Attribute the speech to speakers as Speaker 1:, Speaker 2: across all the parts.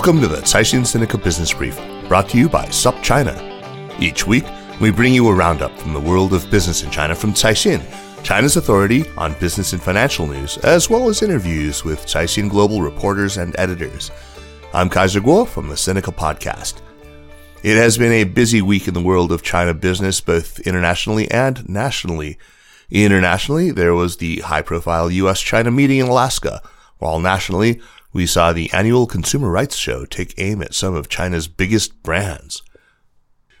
Speaker 1: Welcome to the Caixin Sinica Business Brief, brought to you by SupChina. Each week, we bring you a roundup from the world of business in China from Caixin, China's authority on business and financial news, as well as interviews with Caixin Global reporters and editors. I'm Kaiser Kuo from the Sinica Podcast. It has been a busy week in the world of China business, both internationally and nationally. Internationally, there was the high profile US China meeting in Alaska, while nationally, we saw the annual Consumer Rights Show take aim at some of China's biggest brands.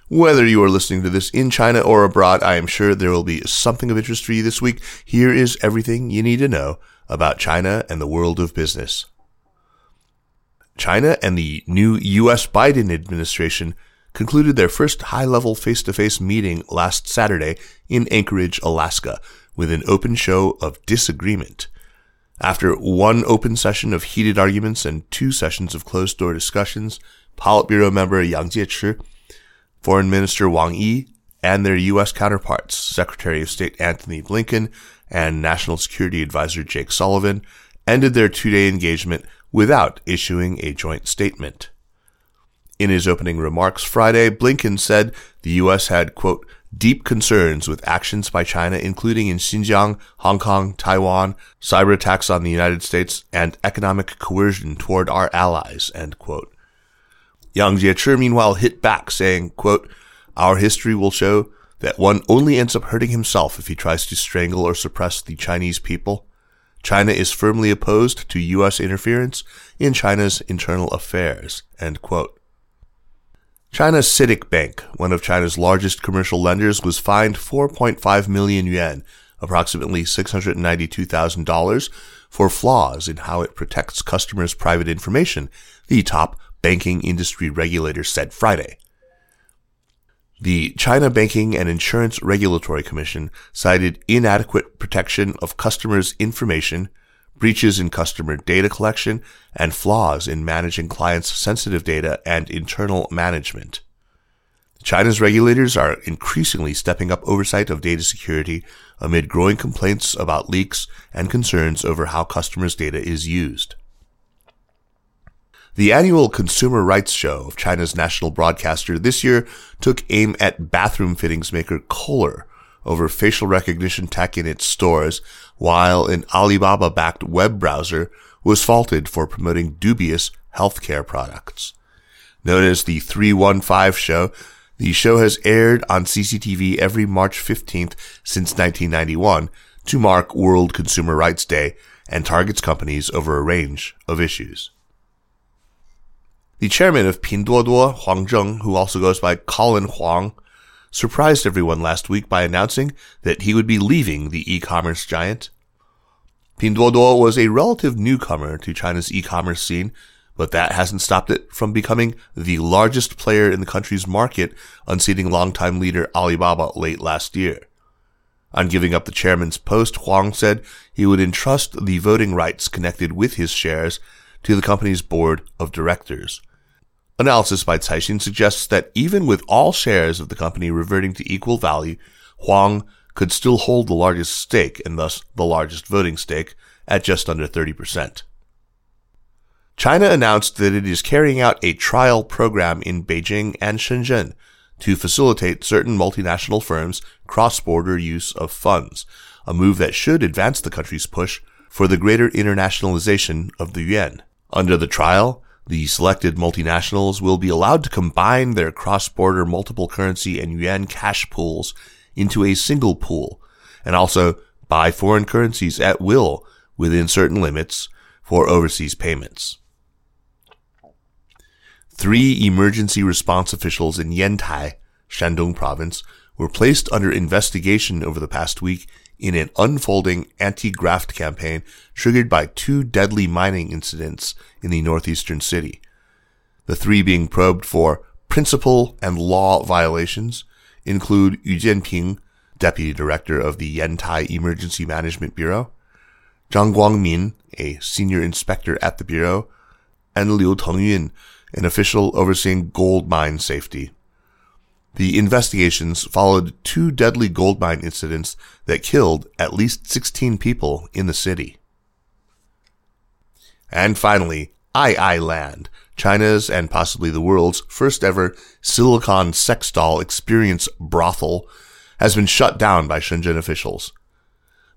Speaker 1: Whether you are listening to this in China or abroad, I am sure there will be something of interest for you this week. Here is everything you need to know about China and the world of business. China and the new U.S. Biden administration concluded their first high-level face-to-face meeting last Saturday in Anchorage, Alaska, with an open show of disagreement. After one open session of heated arguments and two sessions of closed-door discussions, Politburo member Yang Jiechi, Foreign Minister Wang Yi, and their U.S. counterparts, Secretary of State Antony Blinken and National Security Advisor Jake Sullivan, ended their two-day engagement without issuing a joint statement. In his opening remarks Friday, Blinken said the U.S. had, quote, deep concerns with actions by China, including in Xinjiang, Hong Kong, Taiwan, cyber attacks on the United States, and economic coercion toward our allies, end quote. Yang Jiechi, meanwhile, hit back, saying, quote, Our history will show that one only ends up hurting himself if he tries to strangle or suppress the Chinese people. China is firmly opposed to U.S. interference in China's internal affairs, end quote. China's CITIC Bank, one of China's largest commercial lenders, was fined 4.5 million yuan, approximately $692,000, for flaws in how it protects customers' private information, the top banking industry regulator said Friday. The China Banking and Insurance Regulatory Commission cited inadequate protection of customers' information, breaches in customer data collection, and flaws in managing clients' sensitive data and internal management. China's regulators are increasingly stepping up oversight of data security amid growing complaints about leaks and concerns over how customers' data is used. The annual Consumer Rights Show of China's national broadcaster this year took aim at bathroom fittings maker Kohler over facial recognition tech in its stores, while an Alibaba-backed web browser was faulted for promoting dubious healthcare products. Known as the 315 show, the show has aired on CCTV every March 15th since 1991 to mark World Consumer Rights Day and targets companies over a range of issues. The chairman of Pinduoduo, Huang Zheng, who also goes by Colin Huang, surprised everyone last week by announcing that he would be leaving the e-commerce giant. Pinduoduo was a relative newcomer to China's e-commerce scene, but that hasn't stopped it from becoming the largest player in the country's market, unseating longtime leader Alibaba late last year. On giving up the chairman's post, Huang said he would entrust the voting rights connected with his shares to the company's board of directors. Analysis by Caixin suggests that even with all shares of the company reverting to equal value, Huang could still hold the largest stake and thus the largest voting stake at just under 30%. China announced that it is carrying out a trial program in Beijing and Shenzhen to facilitate certain multinational firms' cross-border use of funds, a move that should advance the country's push for the greater internationalization of the yuan. Under the trial, the selected multinationals will be allowed to combine their cross-border multiple currency and yuan cash pools into a single pool, and also buy foreign currencies at will within certain limits for overseas payments. Three emergency response officials in Yantai, Shandong province, were placed under investigation over the past week in an unfolding anti-graft campaign triggered by two deadly mining incidents in the northeastern city. The three being probed for principle and law violations include Yu Jianping, deputy director of the Yantai Emergency Management Bureau, Zhang Guangmin, a senior inspector at the bureau, and Liu Tengyun, an official overseeing gold mine safety. The investigations followed two deadly gold mine incidents that killed at least 16 people in the city. And finally, II Land, China's and possibly the world's first ever silicon sex doll experience brothel, has been shut down by Shenzhen officials.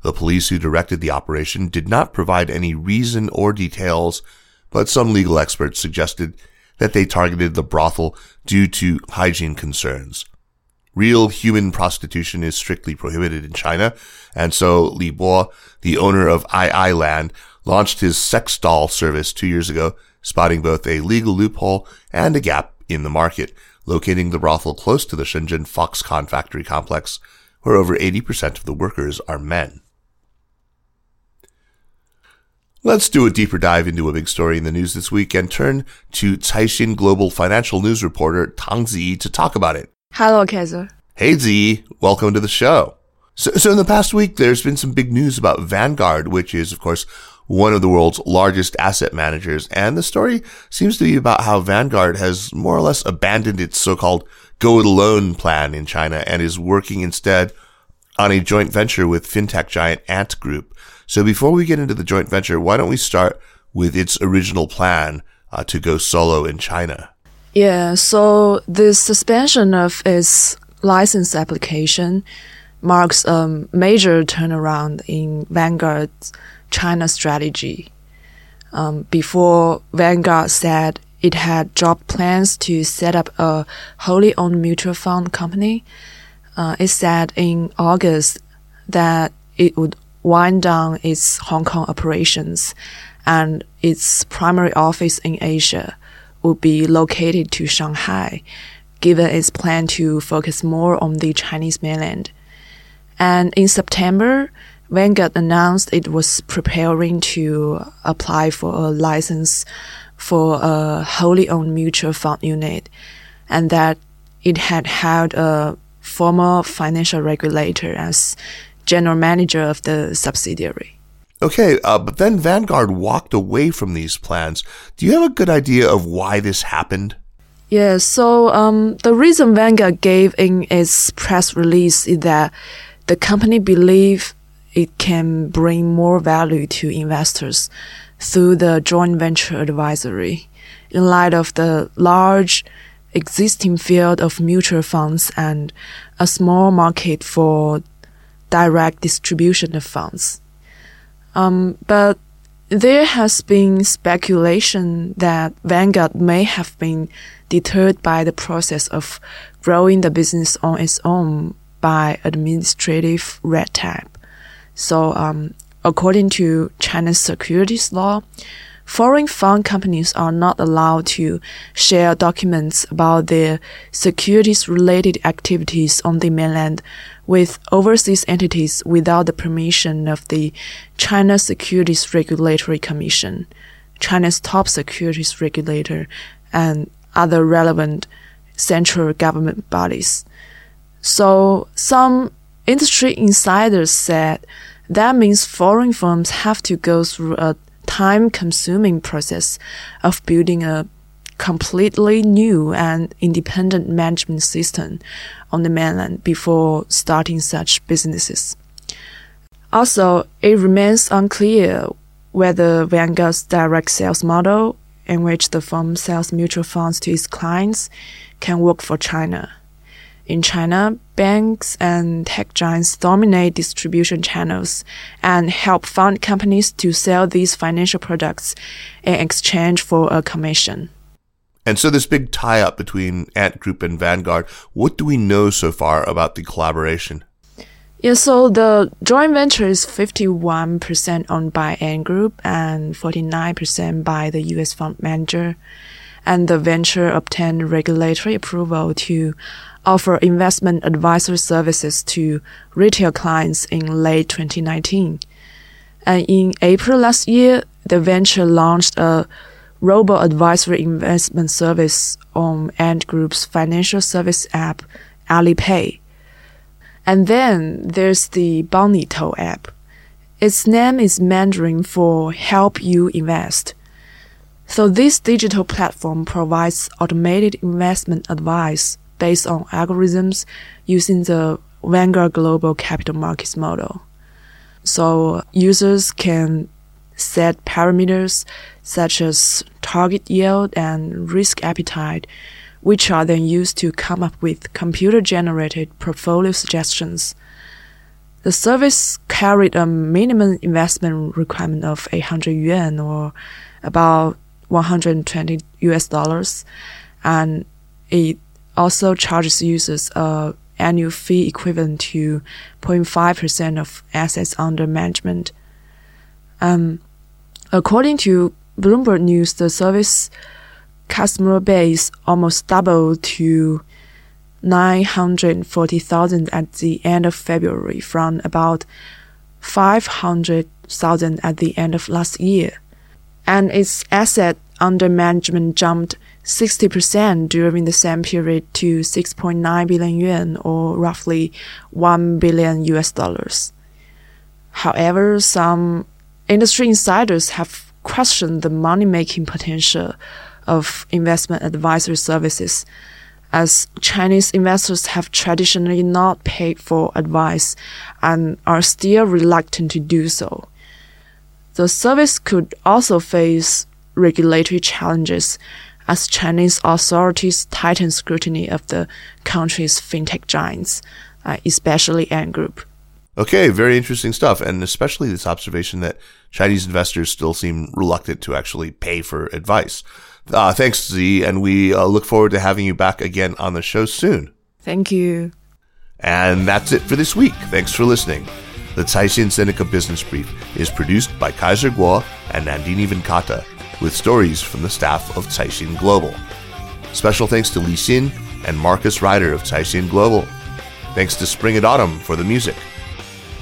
Speaker 1: The police who directed the operation did not provide any reason or details, but some legal experts suggested that they targeted the brothel due to hygiene concerns. Real human prostitution is strictly prohibited in China, and so Li Bo, the owner of II Land, launched his sex doll service two years ago, spotting both a legal loophole and a gap in the market, locating the brothel close to the Shenzhen Foxconn factory complex, where over 80% of the workers are men. Let's do a deeper dive into a big story in the news this week and turn to Caixin Global financial news reporter Tang Ziyi to talk about it.
Speaker 2: Hello, Kaiser.
Speaker 1: Hey Z, welcome to the show. So, so in the past week, there's been some big news about Vanguard, which is, of course, one of the world's largest asset managers. And the story seems to be about how Vanguard has more or less abandoned its so-called go it alone plan in China and is working instead on a joint venture with fintech giant Ant Group. So before we get into the joint venture, why don't we start with its original plan uh, to go solo in China?
Speaker 2: Yeah, so the suspension of its license application marks a major turnaround in Vanguard's China strategy. Um, before Vanguard said it had dropped plans to set up a wholly owned mutual fund company, uh, it said in August that it would wind down its Hong Kong operations and its primary office in Asia would be located to Shanghai, given its plan to focus more on the Chinese mainland. And in September, Vanguard announced it was preparing to apply for a license for a wholly owned mutual fund unit and that it had hired a former financial regulator as general manager of the subsidiary.
Speaker 1: Okay, uh, but then Vanguard walked away from these plans. Do you have a good idea of why this happened?
Speaker 2: Yeah, so um, the reason Vanguard gave in its press release is that the company believe it can bring more value to investors through the joint venture advisory in light of the large existing field of mutual funds and a small market for direct distribution of funds. Um, but there has been speculation that Vanguard may have been deterred by the process of growing the business on its own by administrative red tape. So, um, according to China's securities law, foreign fund companies are not allowed to share documents about their securities related activities on the mainland with overseas entities without the permission of the China Securities Regulatory Commission, China's top securities regulator, and other relevant central government bodies. So some industry insiders said that means foreign firms have to go through a time consuming process of building a completely new and independent management system on the mainland before starting such businesses. Also, it remains unclear whether Vanguard's direct sales model, in which the firm sells mutual funds to its clients, can work for China. In China, banks and tech giants dominate distribution channels and help fund companies to sell these financial products in exchange for a commission.
Speaker 1: And so, this big tie up between Ant Group and Vanguard, what do we know so far about the collaboration?
Speaker 2: Yeah, so the joint venture is 51% owned by Ant Group and 49% by the US fund manager. And the venture obtained regulatory approval to offer investment advisory services to retail clients in late 2019. And in April last year, the venture launched a robo advisory investment service on Ant Group's financial service app, Alipay. And then there's the Bang Ni Tou app. Its name is Mandarin for help you invest. So this digital platform provides automated investment advice based on algorithms using the Vanguard Global Capital Markets model. So users can set parameters such as target yield and risk appetite, which are then used to come up with computer generated portfolio suggestions. The service carried a minimum investment requirement of 800 yuan or about 120 US dollars, and it also charges users a annual fee equivalent to 0.5% of assets under management. Um, according to Bloomberg News, the service customer base almost doubled to 940,000 at the end of February from about 500,000 at the end of last year. And its asset under management jumped 60% during the same period to 6.9 billion yuan or roughly 1 billion US dollars. However, some industry insiders have questioned the money making potential of investment advisory services as Chinese investors have traditionally not paid for advice and are still reluctant to do so. The service could also face regulatory challenges as Chinese authorities tighten scrutiny of the country's fintech giants, uh, especially Ant Group.
Speaker 1: Okay, very interesting stuff, and especially this observation that Chinese investors still seem reluctant to actually pay for advice. Uh, thanks, Z, and we uh, look forward to having you back again on the show soon.
Speaker 2: Thank you.
Speaker 1: And that's it for this week. Thanks for listening. The Caixin Sinica Business Brief is produced by Kaiser Kuo and Nandini Venkata, with stories from the staff of Caixin Global. Special thanks to Li Xin and Marcus Ryder of Caixin Global. Thanks to Spring and Autumn for the music.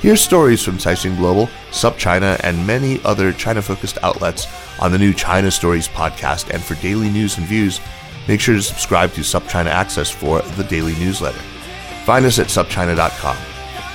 Speaker 1: Hear stories from Caixin Global, SupChina, and many other China focused outlets on the new China Stories podcast. And for daily news and views, make sure to subscribe to SupChina Access for the daily newsletter. Find us at supchina.com.